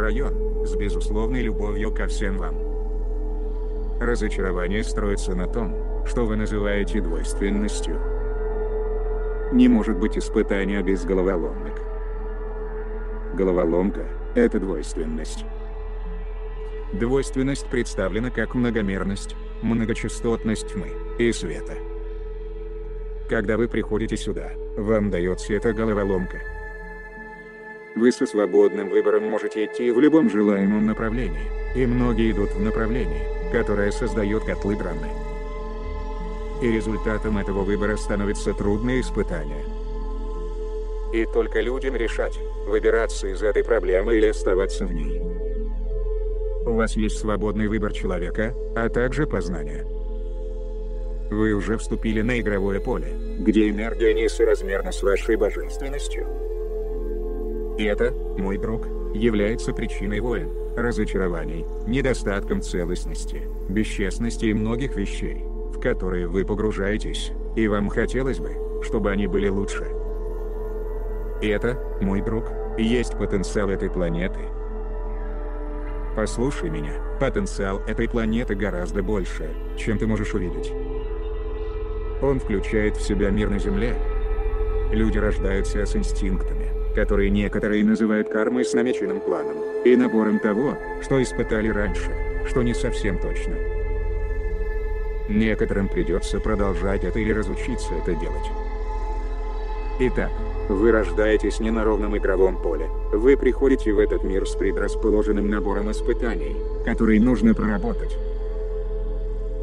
Крайон, с безусловной любовью ко всем вам. Разочарование строится на том, что вы называете двойственностью. Не может быть испытания без головоломок. Головоломка – это двойственность. Двойственность представлена как многомерность, многочастотность тьмы и света. Когда вы приходите сюда, вам дается эта головоломка. Вы со свободным выбором можете идти в любом желаемом направлении, и многие идут в направлении, которое создает котлы драны. И результатом этого выбора становится трудное испытание. И только людям решать, выбираться из этой проблемы или оставаться в ней. У вас есть свободный выбор человека, а также познание. Вы уже вступили на игровое поле, где энергия несоразмерна с вашей божественностью. И это, мой друг, является причиной войн, разочарований, недостатком целостности, бесчестности и многих вещей, в которые вы погружаетесь, и вам хотелось бы, чтобы они были лучше. И это, мой друг, есть потенциал этой планеты – Послушай меня, потенциал этой планеты гораздо больше, чем ты можешь увидеть. Он включает в себя мир на Земле. Люди рождаются с инстинктами, которые некоторые называют кармой с намеченным планом, и набором того, что испытали раньше, что не совсем точно. Некоторым придется продолжать это или разучиться это делать. Итак, вы рождаетесь не на ровном игровом поле. Вы приходите в этот мир с предрасположенным набором испытаний, которые нужно проработать.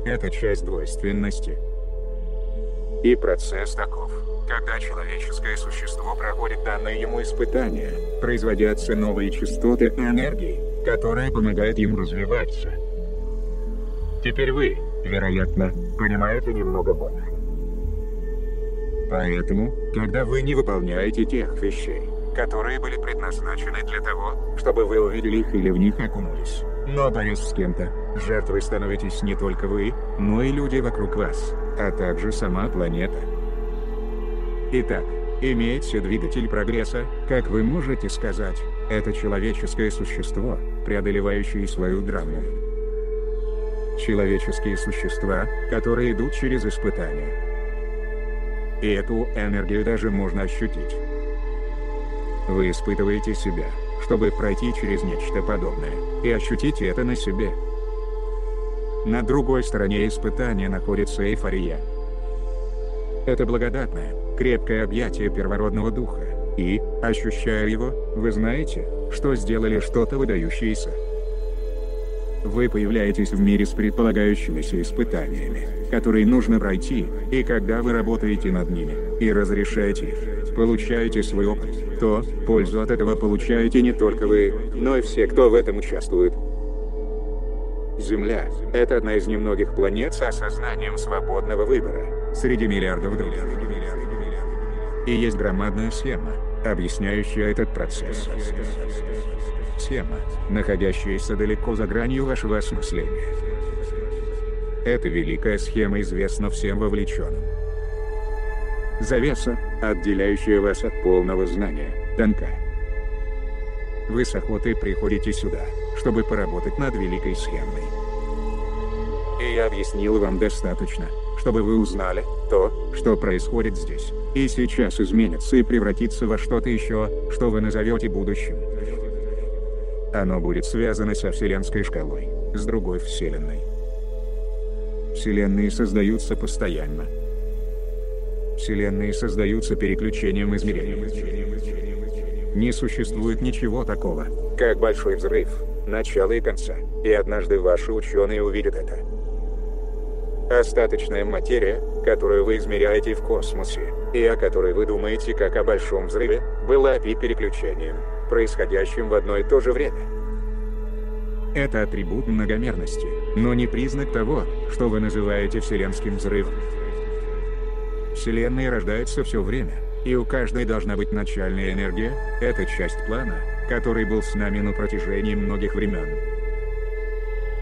Это часть двойственности. И процесс таков. Когда человеческое существо проходит данное ему испытание, производятся новые частоты энергии, которая помогает ему развиваться. Теперь вы, вероятно, понимаете немного больше. Поэтому, когда вы не выполняете тех вещей, которые были предназначены для того, чтобы вы увидели их или в них окунулись, но борясь с кем-то, жертвой становитесь не только вы, но и люди вокруг вас, а также сама планета. Итак, имеется двигатель прогресса, как вы можете сказать, это человеческое существо, преодолевающее свою драму. Человеческие существа, которые идут через испытания, и эту энергию даже можно ощутить. Вы испытываете себя, чтобы пройти через нечто подобное, и ощутите это на себе. На другой стороне испытания находится эйфория. Это благодатное, крепкое объятие первородного духа, и, ощущая его, вы знаете, что сделали что-то выдающееся. Вы появляетесь в мире с предполагающимися испытаниями, которые нужно пройти, и когда вы работаете над ними, и разрешаете их, получаете свой опыт, то пользу от этого получаете не только вы, но и все, кто в этом участвует. Земля — это одна из немногих планет с осознанием свободного выбора, среди миллиардов других. И есть громадная схема, объясняющая этот процесс. Тема, находящаяся далеко за гранью вашего осмысления. Эта великая схема известна всем вовлеченным. Завеса, отделяющая вас от полного знания, тонка. Вы с охотой приходите сюда, чтобы поработать над великой схемой. И я объяснил вам достаточно, чтобы вы узнали то, что происходит здесь, и сейчас изменится и превратится во что-то еще, что вы назовете будущим. Оно будет связано со Вселенской шкалой, с другой Вселенной. Вселенные создаются постоянно. Вселенные создаются переключением измерений. Не существует ничего такого, как большой взрыв, начало и конца, и однажды ваши ученые увидят это. Остаточная материя, которую вы измеряете в космосе, и о которой вы думаете как о большом взрыве, была API-переключением, происходящим в одно и то же время. Это атрибут многомерности, но не признак того, что вы называете вселенским взрывом. Вселенные рождаются все время, и у каждой должна быть начальная энергия, это часть плана, который был с нами на протяжении многих времен.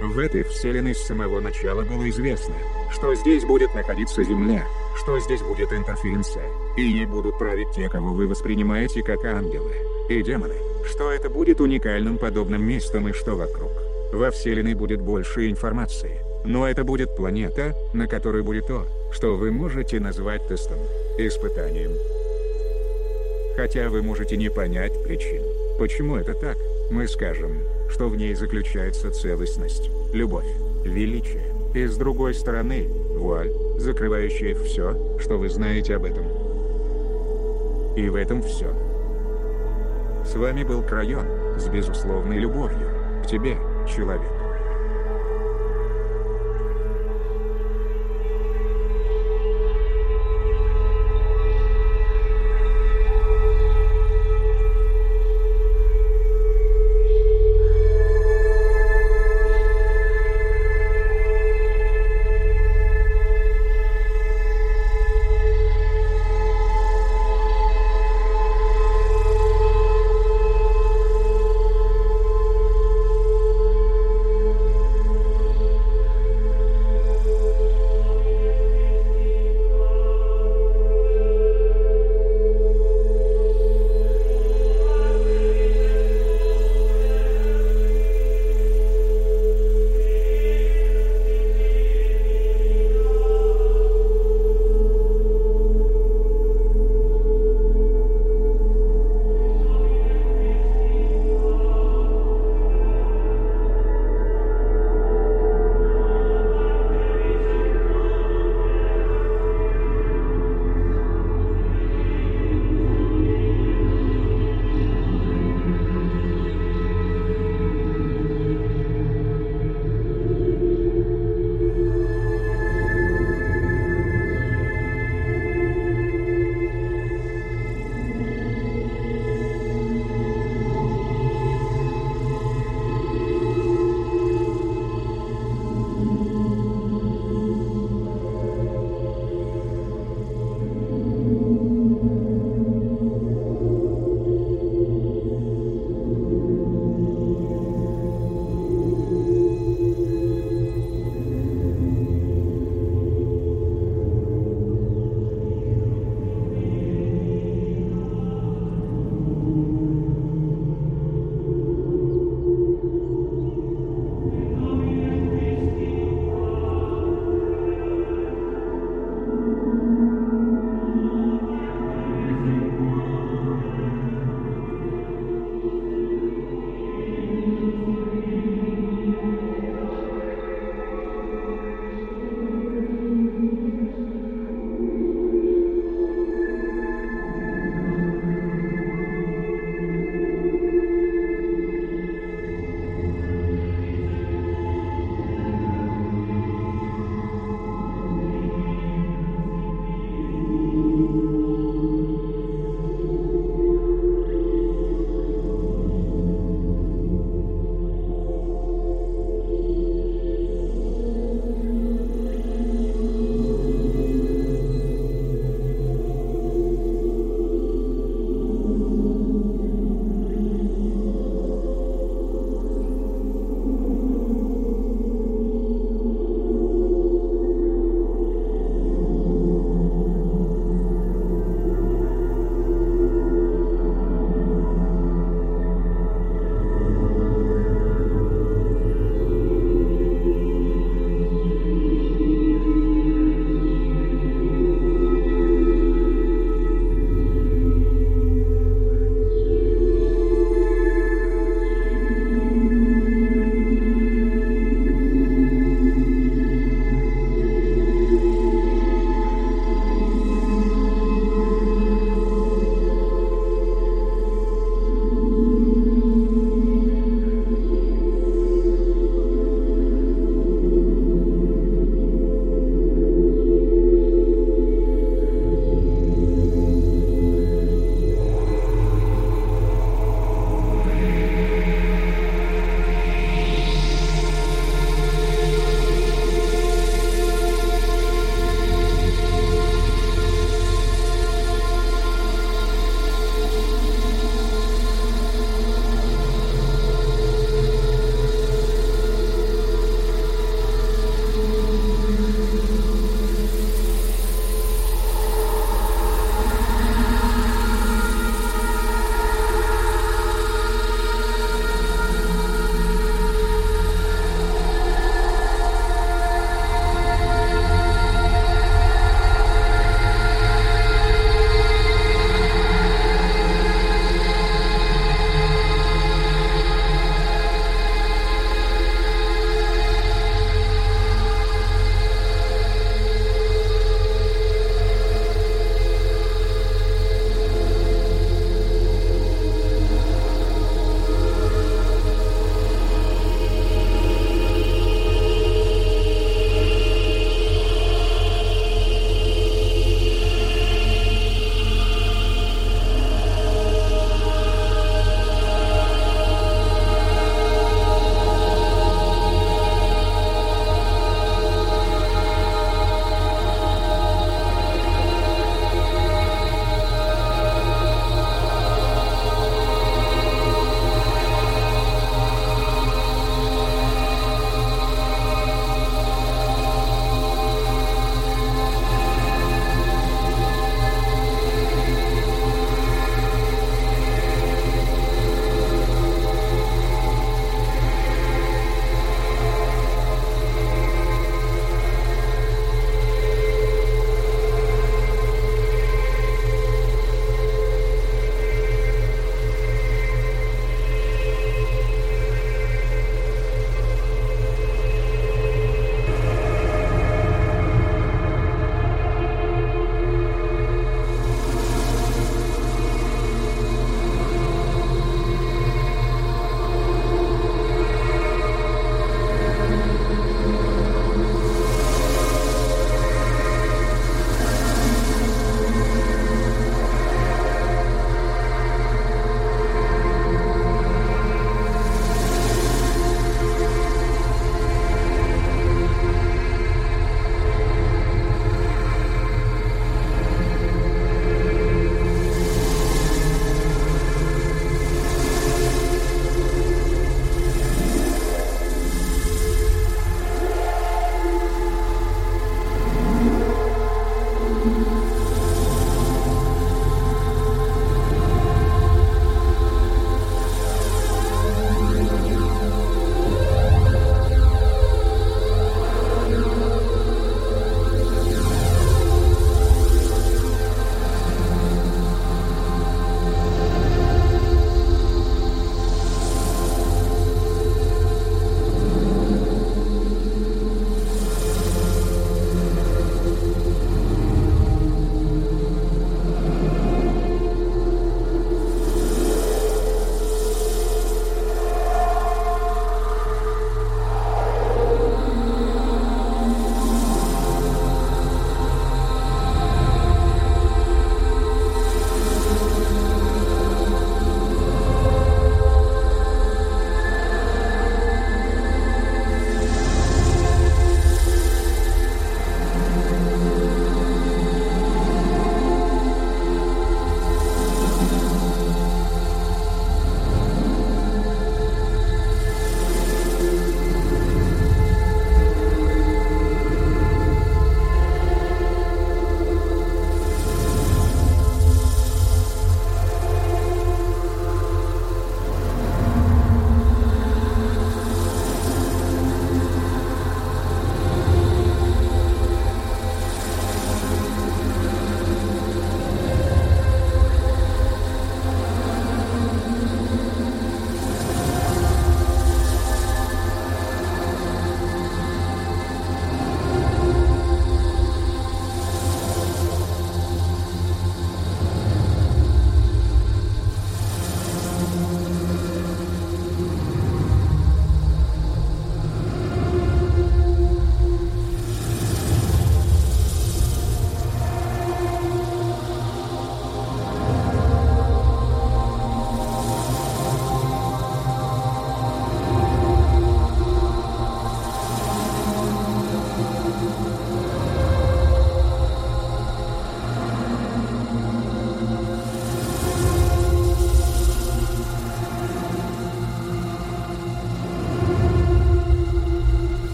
В этой вселенной с самого начала было известно, что здесь будет находиться Земля, что здесь будет интерференция, и ей будут править те, кого вы воспринимаете как ангелы и демоны. что это будет уникальным подобным местом и что вокруг. Во Вселенной будет больше информации. Но это будет планета, на которой будет то, что вы можете назвать тестом, испытанием. Хотя вы можете не понять причин, почему это так, мы скажем, что в ней заключается целостность, любовь, величие. И с другой стороны, вуаль, закрывающая все, что вы знаете об этом. И в этом все. С вами был Крайон, с безусловной любовью, к тебе, человек.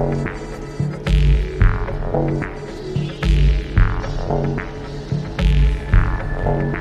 Thank you.